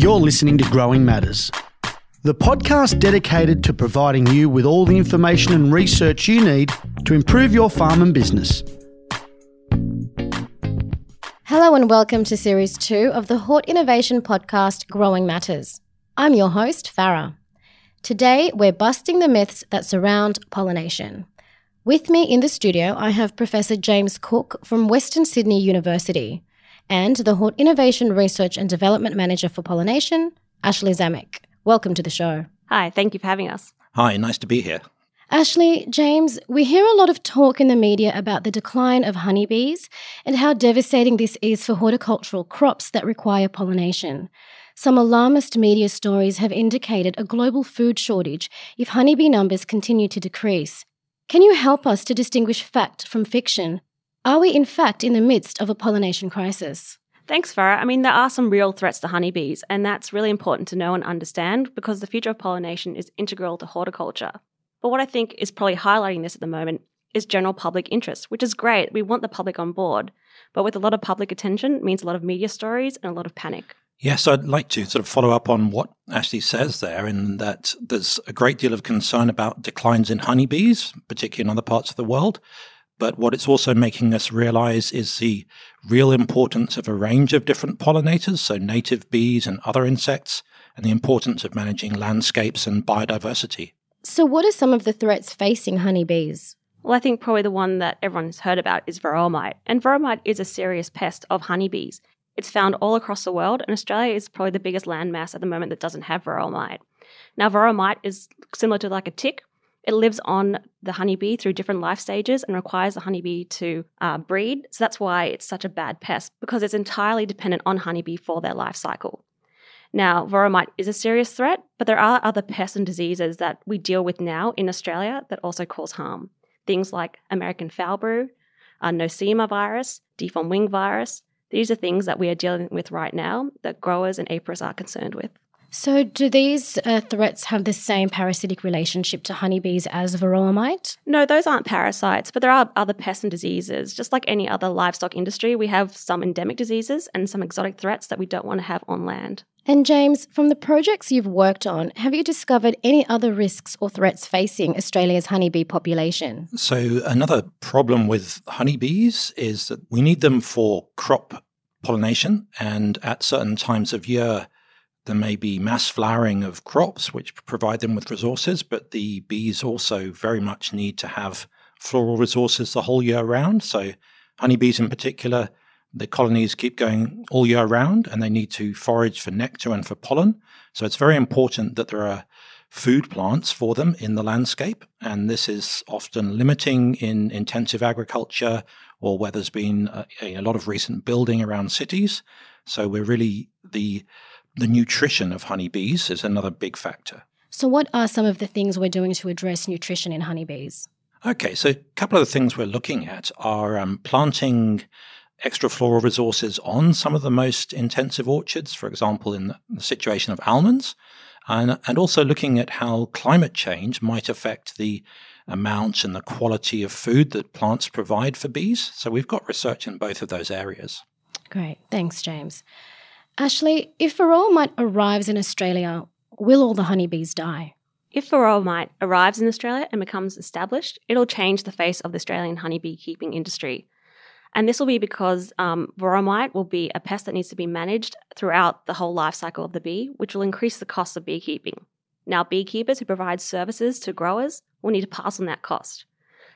You're listening to Growing Matters, the podcast dedicated to providing you with all the information and research you need to improve your farm and business. Hello, and welcome to Series 2 of the Hort Innovation podcast, Growing Matters. I'm your host, Farah. Today, we're busting the myths that surround pollination. With me in the studio, I have Professor James Cook from Western Sydney University and the Hort Innovation Research and Development Manager for Pollination, Ashley Zamek. Welcome to the show. Hi, thank you for having us. Hi, nice to be here. Ashley, James, we hear a lot of talk in the media about the decline of honeybees and how devastating this is for horticultural crops that require pollination. Some alarmist media stories have indicated a global food shortage if honeybee numbers continue to decrease. Can you help us to distinguish fact from fiction are we, in fact, in the midst of a pollination crisis? Thanks, Farah. I mean, there are some real threats to honeybees, and that's really important to know and understand because the future of pollination is integral to horticulture. But what I think is probably highlighting this at the moment is general public interest, which is great. We want the public on board. But with a lot of public attention means a lot of media stories and a lot of panic. Yes, I'd like to sort of follow up on what Ashley says there, in that there's a great deal of concern about declines in honeybees, particularly in other parts of the world. But what it's also making us realize is the real importance of a range of different pollinators, so native bees and other insects, and the importance of managing landscapes and biodiversity. So, what are some of the threats facing honeybees? Well, I think probably the one that everyone's heard about is varroa mite. And varroa mite is a serious pest of honeybees. It's found all across the world, and Australia is probably the biggest landmass at the moment that doesn't have varroa mite. Now, varroa mite is similar to like a tick, it lives on the honeybee through different life stages and requires the honeybee to uh, breed. So that's why it's such a bad pest because it's entirely dependent on honeybee for their life cycle. Now, varroa mite is a serious threat, but there are other pests and diseases that we deal with now in Australia that also cause harm. Things like American foul brood, uh, nosema virus, deformed wing virus. These are things that we are dealing with right now that growers and apiarists are concerned with. So, do these uh, threats have the same parasitic relationship to honeybees as varroa mite? No, those aren't parasites, but there are other pests and diseases. Just like any other livestock industry, we have some endemic diseases and some exotic threats that we don't want to have on land. And, James, from the projects you've worked on, have you discovered any other risks or threats facing Australia's honeybee population? So, another problem with honeybees is that we need them for crop pollination, and at certain times of year, there may be mass flowering of crops, which provide them with resources, but the bees also very much need to have floral resources the whole year round. So, honeybees in particular, the colonies keep going all year round and they need to forage for nectar and for pollen. So, it's very important that there are food plants for them in the landscape. And this is often limiting in intensive agriculture or where there's been a, a lot of recent building around cities. So, we're really the the nutrition of honeybees is another big factor. So, what are some of the things we're doing to address nutrition in honeybees? Okay, so a couple of the things we're looking at are um, planting extra floral resources on some of the most intensive orchards, for example, in the situation of almonds, and, and also looking at how climate change might affect the amount and the quality of food that plants provide for bees. So we've got research in both of those areas. Great. Thanks, James. Ashley, if varroa mite arrives in Australia, will all the honeybees die? If varroa mite arrives in Australia and becomes established, it'll change the face of the Australian honeybee keeping industry. And this will be because um, varroa mite will be a pest that needs to be managed throughout the whole life cycle of the bee, which will increase the cost of beekeeping. Now, beekeepers who provide services to growers will need to pass on that cost.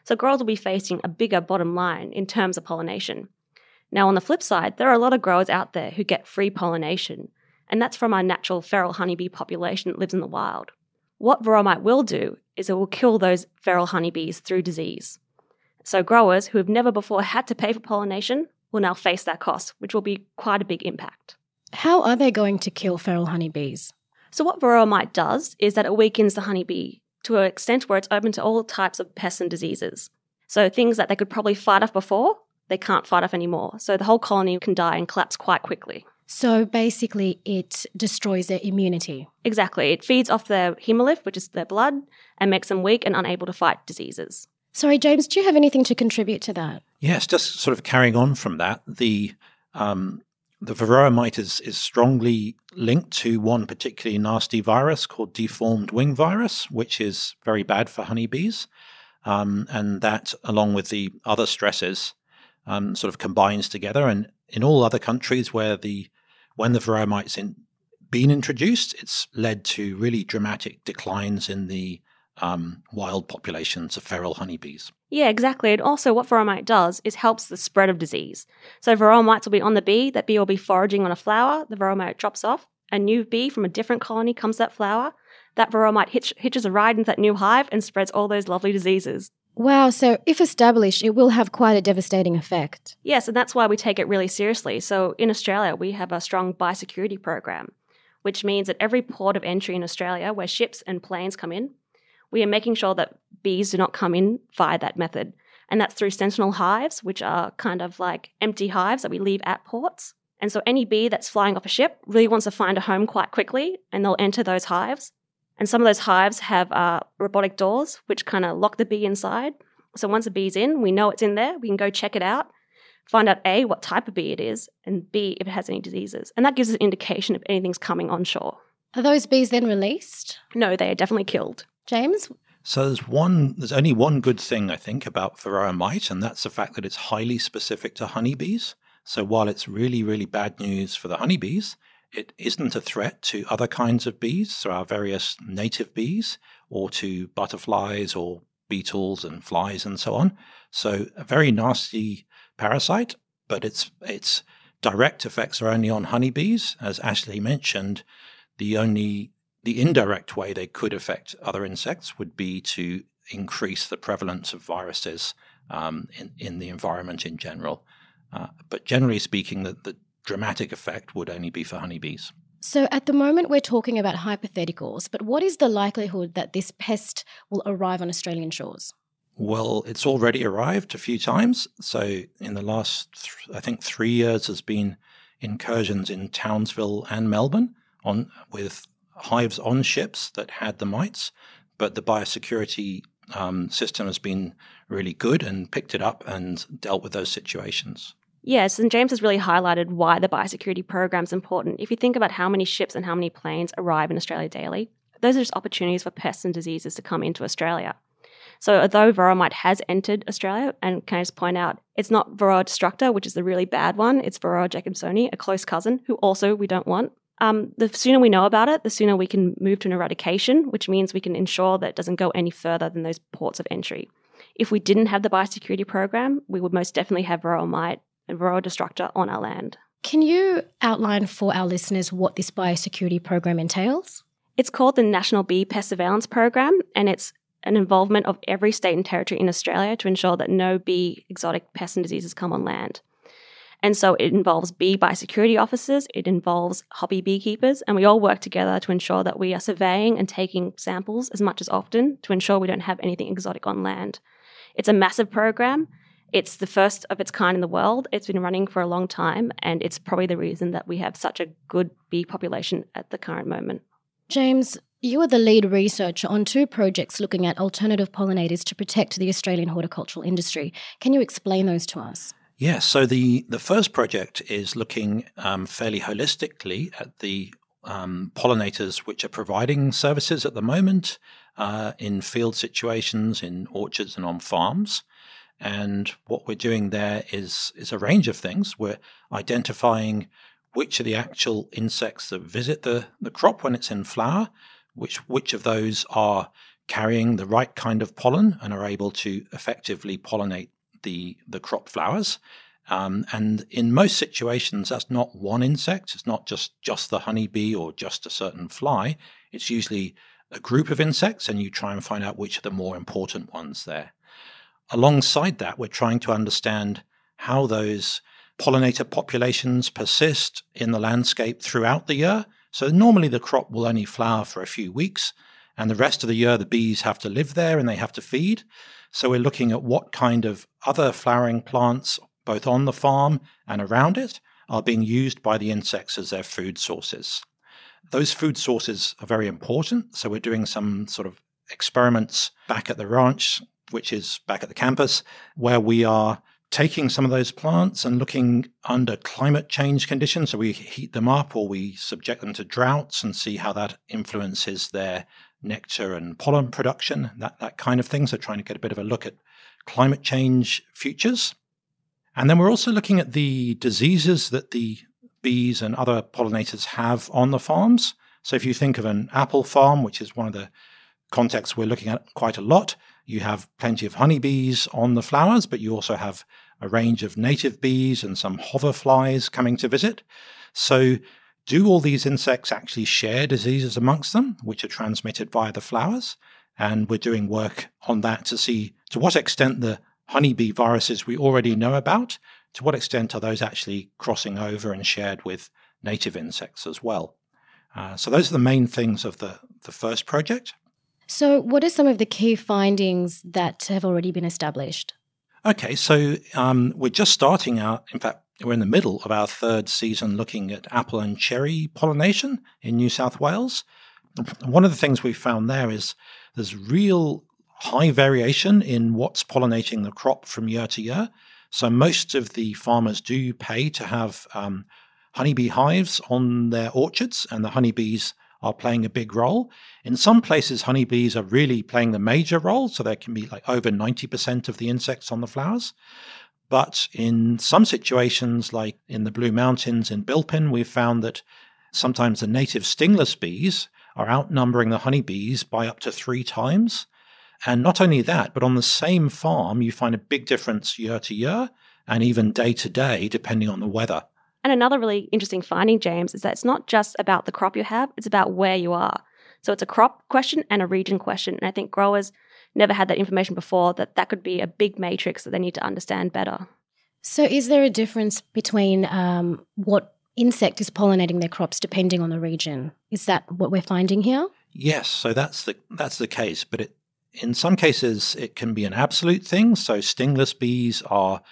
So, growers will be facing a bigger bottom line in terms of pollination. Now, on the flip side, there are a lot of growers out there who get free pollination, and that's from our natural feral honeybee population that lives in the wild. What varroa mite will do is it will kill those feral honeybees through disease. So, growers who have never before had to pay for pollination will now face that cost, which will be quite a big impact. How are they going to kill feral honeybees? So, what varroa mite does is that it weakens the honeybee to an extent where it's open to all types of pests and diseases. So, things that they could probably fight off before, they can't fight off anymore. So the whole colony can die and collapse quite quickly. So basically, it destroys their immunity. Exactly. It feeds off their hemolymph, which is their blood, and makes them weak and unable to fight diseases. Sorry, James, do you have anything to contribute to that? Yes, just sort of carrying on from that, the um, the varroa mite is, is strongly linked to one particularly nasty virus called deformed wing virus, which is very bad for honeybees. Um, and that, along with the other stresses, um, sort of combines together. And in all other countries where the when the varroa mite's in, been introduced, it's led to really dramatic declines in the um, wild populations of feral honeybees. Yeah, exactly. And also, what varroa mite does is helps the spread of disease. So, varroa mites will be on the bee. That bee will be foraging on a flower. The varroa mite drops off. A new bee from a different colony comes that flower. That varroa mite hitch, hitches a ride into that new hive and spreads all those lovely diseases. Wow, so if established, it will have quite a devastating effect. Yes, and that's why we take it really seriously. So, in Australia, we have a strong biosecurity program, which means at every port of entry in Australia where ships and planes come in, we are making sure that bees do not come in via that method. And that's through sentinel hives, which are kind of like empty hives that we leave at ports. And so any bee that's flying off a ship really wants to find a home quite quickly, and they'll enter those hives. And some of those hives have uh, robotic doors, which kind of lock the bee inside. So once a bee's in, we know it's in there. We can go check it out, find out A, what type of bee it is, and B, if it has any diseases. And that gives us an indication if anything's coming onshore. Are those bees then released? No, they are definitely killed. James? So there's one. There's only one good thing I think about varroa mite, and that's the fact that it's highly specific to honeybees. So while it's really, really bad news for the honeybees, it isn't a threat to other kinds of bees, so our various native bees, or to butterflies or beetles and flies and so on. So a very nasty parasite, but its its direct effects are only on honeybees. As Ashley mentioned, the only the indirect way they could affect other insects would be to increase the prevalence of viruses um, in, in the environment in general. Uh, but generally speaking, the, the dramatic effect would only be for honeybees. So at the moment, we're talking about hypotheticals, but what is the likelihood that this pest will arrive on Australian shores? Well, it's already arrived a few times. So in the last, th- I think, three years, there's been incursions in Townsville and Melbourne on with hives on ships that had the mites, but the biosecurity um, system has been really good and picked it up and dealt with those situations. Yes, and James has really highlighted why the biosecurity program is important. If you think about how many ships and how many planes arrive in Australia daily, those are just opportunities for pests and diseases to come into Australia. So, although varroa mite has entered Australia, and can I just point out, it's not Varroa destructor, which is the really bad one, it's Varroa jacobsoni, a close cousin, who also we don't want. Um, the sooner we know about it, the sooner we can move to an eradication, which means we can ensure that it doesn't go any further than those ports of entry. If we didn't have the biosecurity program, we would most definitely have varroa mite and varroa destructor on our land. Can you outline for our listeners what this biosecurity program entails? It's called the National Bee Pest Surveillance Program, and it's an involvement of every state and territory in Australia to ensure that no bee exotic pests and diseases come on land. And so it involves bee biosecurity officers, it involves hobby beekeepers, and we all work together to ensure that we are surveying and taking samples as much as often to ensure we don't have anything exotic on land. It's a massive program. It's the first of its kind in the world. It's been running for a long time, and it's probably the reason that we have such a good bee population at the current moment. James, you are the lead researcher on two projects looking at alternative pollinators to protect the Australian horticultural industry. Can you explain those to us? Yeah, so the, the first project is looking um, fairly holistically at the um, pollinators which are providing services at the moment uh, in field situations, in orchards, and on farms. And what we're doing there is is a range of things. We're identifying which are the actual insects that visit the, the crop when it's in flower, which which of those are carrying the right kind of pollen and are able to effectively pollinate the the crop flowers. Um, and in most situations, that's not one insect. It's not just just the honeybee or just a certain fly. It's usually a group of insects, and you try and find out which are the more important ones there. Alongside that, we're trying to understand how those pollinator populations persist in the landscape throughout the year. So normally the crop will only flower for a few weeks, and the rest of the year the bees have to live there and they have to feed. So we're looking at what kind of other flowering plants, both on the farm and around it, are being used by the insects as their food sources. Those food sources are very important. So we're doing some sort of experiments back at the ranch, which is back at the campus, where we are taking some of those plants and looking under climate change conditions. So we heat them up or we subject them to droughts and see how that influences their nectar and pollen production, that, that kind of thing. So trying to get a bit of a look at climate change futures. And then we're also looking at the diseases that the bees and other pollinators have on the farms. So if you think of an apple farm, which is one of the contexts we're looking at quite a lot, you have plenty of honeybees on the flowers, but you also have a range of native bees and some hoverflies coming to visit. So, do all these insects actually share diseases amongst them, which are transmitted via the flowers? And we're doing work on that to see to what extent the honeybee viruses we already know about, to what extent are those actually crossing over and shared with native insects as well. Uh, so those are the main things of the, the first project. So, what are some of the key findings that have already been established? Okay, so um, we're just starting out, in fact, we're in the middle of our third season looking at apple and cherry pollination in New South Wales. One of the things we found there is there's real high variation in what's pollinating the crop from year to year. So most of the farmers do pay to have um, honeybee hives on their orchards, and the honeybees are playing a big role. In some places, honeybees are really playing the major role, so there can be like over 90% of the insects on the flowers. But in some situations, like in the Blue Mountains in Bilpin, we've found that sometimes the native stingless bees are outnumbering the honeybees by up to three times. And not only that, but on the same farm, you find a big difference year to year and even day to day, depending on the weather. And another really interesting finding, James, is that it's not just about the crop you have, it's about where you are. So it's a crop question and a region question. And I think growers never had that information before that that could be a big matrix that they need to understand better. So is there a difference between um, what insect is pollinating their crops depending on the region? Is that what we're finding here? Yes, so that's the that's the case, but it, in some cases it can be an absolute thing. So stingless bees are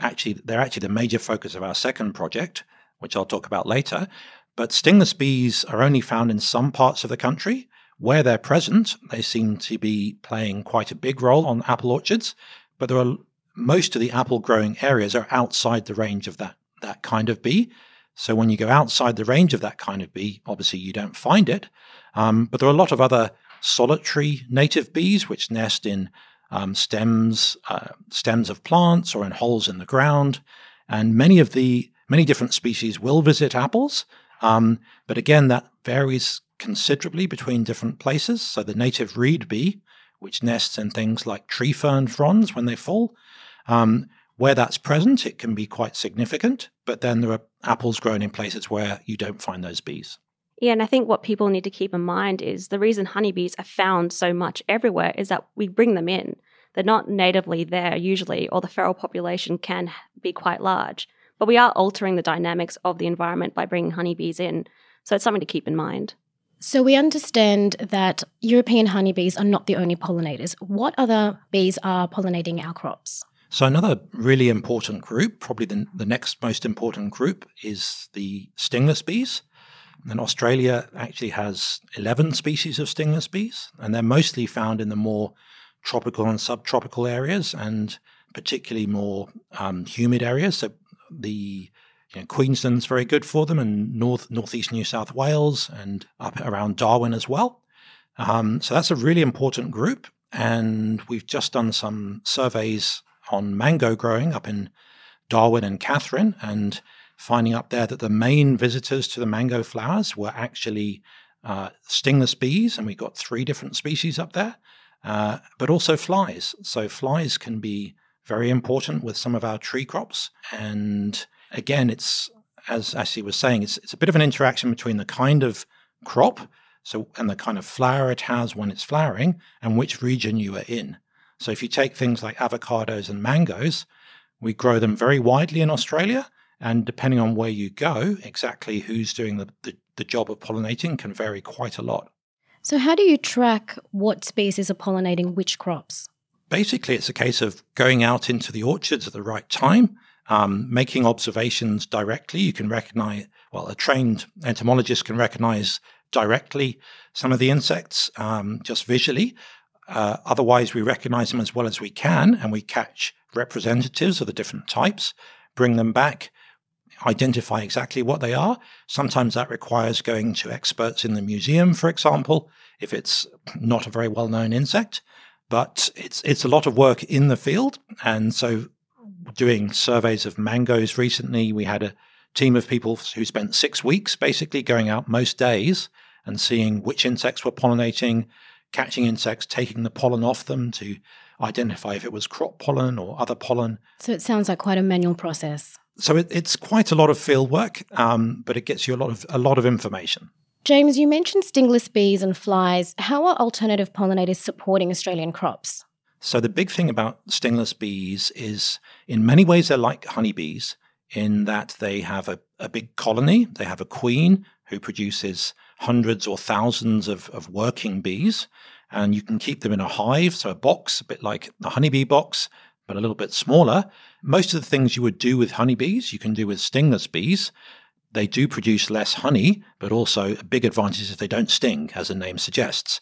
actually they're actually the major focus of our second project, which I'll talk about later. But stingless bees are only found in some parts of the country. Where they're present, they seem to be playing quite a big role on apple orchards. But there are most of the apple growing areas are outside the range of that that kind of bee. So when you go outside the range of that kind of bee, obviously you don't find it. Um, but there are a lot of other solitary native bees which nest in um, stems, uh, stems of plants, or in holes in the ground. And many of the many different species will visit apples, um, but again, that varies considerably between different places. So the native reed bee, which nests in things like tree fern fronds when they fall, um, where that's present, it can be quite significant. But then there are apples grown in places where you don't find those bees. Yeah, and I think what people need to keep in mind is the reason honeybees are found so much everywhere is that we bring them in. They're not natively there usually, or the feral population can be quite large. But we are altering the dynamics of the environment by bringing honeybees in. So it's something to keep in mind. So we understand that European honeybees are not the only pollinators. What other bees are pollinating our crops? So another really important group, probably the, the next most important group, is the stingless bees. And Australia actually has 11 species of stingless bees, and they're mostly found in the more tropical and subtropical areas, and particularly more um, humid areas. So the you know, Queensland's very good for them, and north northeast New South Wales, and up around Darwin as well. Um, so that's a really important group, and we've just done some surveys on mango growing up in Darwin and Katherine, and finding up there that the main visitors to the mango flowers were actually uh, stingless bees, and we got three different species up there, uh, but also flies. So flies can be very important with some of our tree crops, and again, it's as Ashley was saying, it's it's a bit of an interaction between the kind of crop, so and the kind of flower it has when it's flowering, and which region you are in. So if you take things like avocados and mangoes, we grow them very widely in Australia, and depending on where you go, exactly who's doing the, the, the, job of pollinating can vary quite a lot. So, how do you track what species are pollinating which crops? Basically, it's a case of going out into the orchards at the right time, um, making observations directly. You can recognize, well, a trained entomologist can recognize directly some of the insects um, just visually. Uh, otherwise, we recognize them as well as we can, and we catch representatives of the different types, bring them back, identify exactly what they are. Sometimes that requires going to experts in the museum, for example, if it's not a very well known insect. But it's it's a lot of work in the field, and so doing surveys of mangoes recently, we had a team of people who spent six weeks basically going out most days and seeing which insects were pollinating, catching insects, taking the pollen off them to identify if it was crop pollen or other pollen. So it sounds like quite a manual process. So it, it's quite a lot of field work, um, but it gets you a lot of a lot of information. James, you mentioned stingless bees and flies. How are alternative pollinators supporting Australian crops? So the big thing about stingless bees is, in many ways, they're like honeybees in that they have a, a big colony. They have a queen who produces hundreds or thousands of, of working bees, and you can keep them in a hive, so a box, a bit like the honeybee box, but a little bit smaller. Most of the things you would do with honeybees, you can do with stingless bees. They do produce less honey, but also a big advantage is they don't sting, as the name suggests.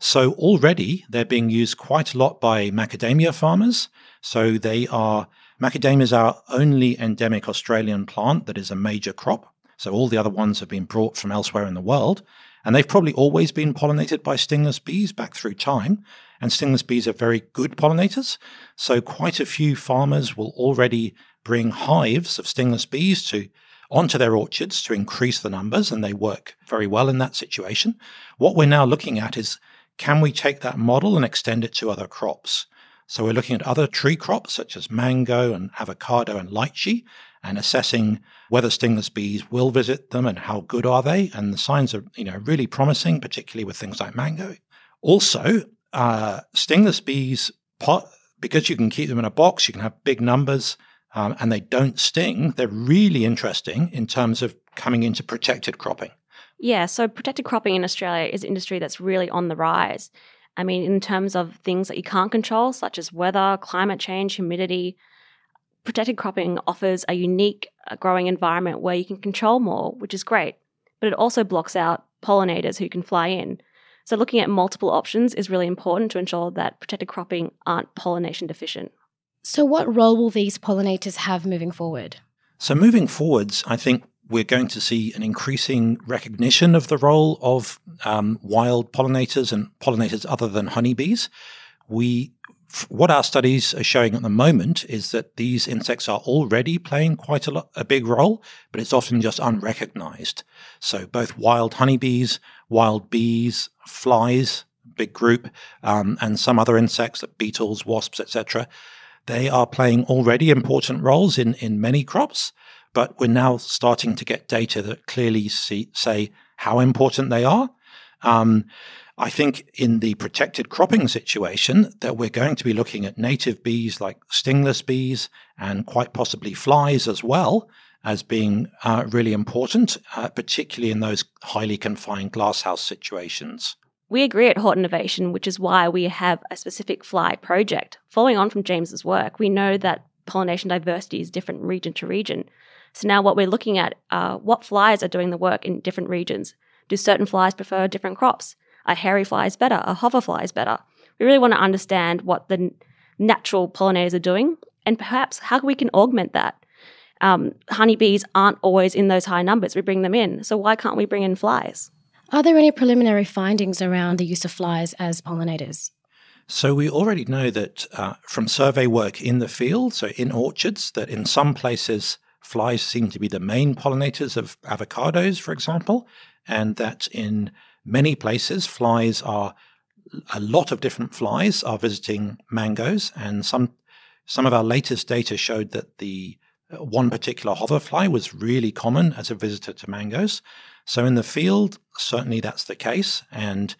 So already they're being used quite a lot by macadamia farmers. So they are macadamia is our only endemic Australian plant that is a major crop. So all the other ones have been brought from elsewhere in the world. And they've probably always been pollinated by stingless bees back through time. And stingless bees are very good pollinators. So quite a few farmers will already bring hives of stingless bees to onto their orchards to increase the numbers, and they work very well in that situation. What we're now looking at is can we take that model and extend it to other crops? So we're looking at other tree crops such as mango and avocado and lychee and assessing whether stingless bees will visit them and how good are they. And the signs are, you know, really promising, particularly with things like mango. Also, uh, stingless bees, because you can keep them in a box, you can have big numbers, um, and they don't sting. They're really interesting in terms of coming into protected cropping. Yeah, so protected cropping in Australia is an industry that's really on the rise. I mean, in terms of things that you can't control, such as weather, climate change, humidity, protected cropping offers a unique uh, growing environment where you can control more, which is great. But it also blocks out pollinators who can fly in. So, looking at multiple options is really important to ensure that protected cropping aren't pollination deficient. So, what role will these pollinators have moving forward? So, moving forwards, I think we're going to see an increasing recognition of the role of um, wild pollinators and pollinators other than honeybees. We what our studies are showing at the moment is that these insects are already playing quite a, lot, a big role, but it's often just unrecognized. So both wild honeybees, wild bees, flies, big group, um, and some other insects like beetles, wasps, etc. They are playing already important roles in, in many crops, but we're now starting to get data that clearly see, say how important they are. Um, I think in the protected cropping situation that we're going to be looking at native bees like stingless bees and quite possibly flies as well as being uh, really important, uh, particularly in those highly confined glasshouse situations. We agree at Hort Innovation, which is why we have a specific fly project. Following on from James's work, we know that pollination diversity is different region to region. So now what we're looking at are what flies are doing the work in different regions. Do certain flies prefer different crops? a hairy fly is better, a hoverfly is better. We really want to understand what the natural pollinators are doing and perhaps how we can augment that. Um, honeybees aren't always in those high numbers. We bring them in. So why can't we bring in flies? Are there any preliminary findings around the use of flies as pollinators? So we already know that uh, from survey work in the field, so in orchards, that in some places flies seem to be the main pollinators of avocados, for example, and that in Many places, flies are a lot of different flies are visiting mangoes, and some some of our latest data showed that the uh, one particular hoverfly was really common as a visitor to mangoes. So in the field, certainly that's the case. And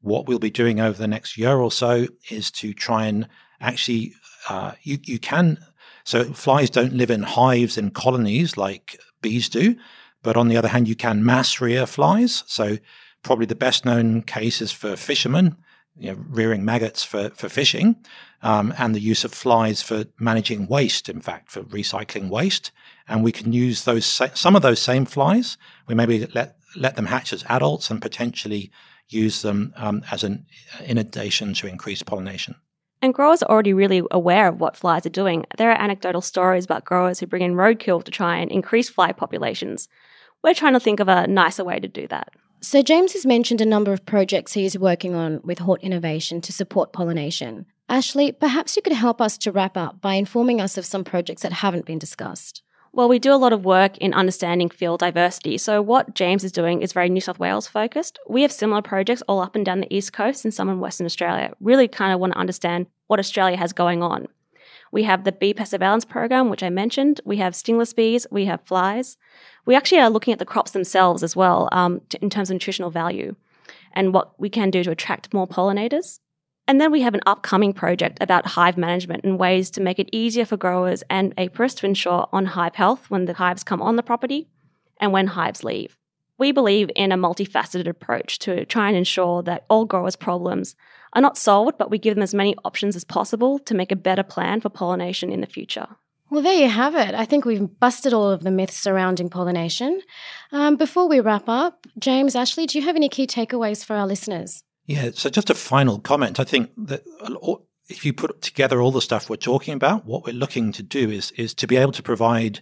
what we'll be doing over the next year or so is to try and actually uh, you you can so flies don't live in hives in colonies like bees do, but on the other hand, you can mass rear flies. So Probably the best known case is for fishermen, you know, rearing maggots for, for fishing, um, and the use of flies for managing waste, in fact, for recycling waste. And we can use those some of those same flies. We maybe let let them hatch as adults and potentially use them um, as an inundation to increase pollination. And growers are already really aware of what flies are doing. There are anecdotal stories about growers who bring in roadkill to try and increase fly populations. We're trying to think of a nicer way to do that. So, James has mentioned a number of projects he is working on with Hort Innovation to support pollination. Ashley, perhaps you could help us to wrap up by informing us of some projects that haven't been discussed. Well, we do a lot of work in understanding field diversity. So, what James is doing is very New South Wales focused. We have similar projects all up and down the East Coast and some in Western Australia. Really kind of want to understand what Australia has going on. We have the bee pest surveillance program, which I mentioned. We have stingless bees. We have flies. We actually are looking at the crops themselves as well um, in terms of nutritional value and what we can do to attract more pollinators. And then we have an upcoming project about hive management and ways to make it easier for growers and apiarists to ensure on hive health when the hives come on the property and when hives leave. We believe in a multifaceted approach to try and ensure that all growers' problems are not solved, but we give them as many options as possible to make a better plan for pollination in the future. Well, there you have it. I think we've busted all of the myths surrounding pollination. Um, before we wrap up, James, Ashley, do you have any key takeaways for our listeners? Yeah, so just a final comment. I think that if you put together all the stuff we're talking about, what we're looking to do is is to be able to provide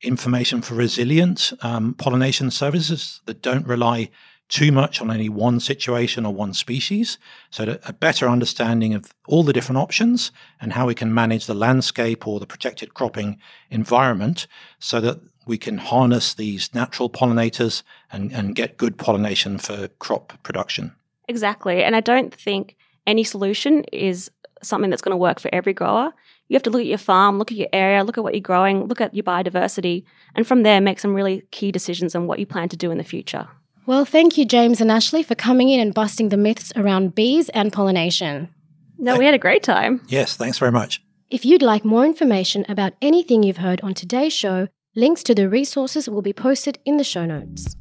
information for resilient um, pollination services that don't rely too much on any one situation or one species. So, a better understanding of all the different options and how we can manage the landscape or the protected cropping environment so that we can harness these natural pollinators and, and get good pollination for crop production. Exactly. And I don't think any solution is something that's going to work for every grower. You have to look at your farm, look at your area, look at what you're growing, look at your biodiversity, and from there make some really key decisions on what you plan to do in the future. Well, thank you, James and Ashley, for coming in and busting the myths around bees and pollination. No, we had a great time. Yes, thanks very much. If you'd like more information about anything you've heard on today's show, links to the resources will be posted in the show notes.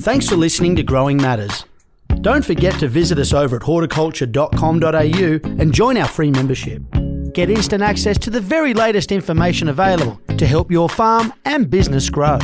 Thanks for listening to Growing Matters. Don't forget to visit us over at horticulture.com.au and join our free membership. Get instant access to the very latest information available to help your farm and business grow.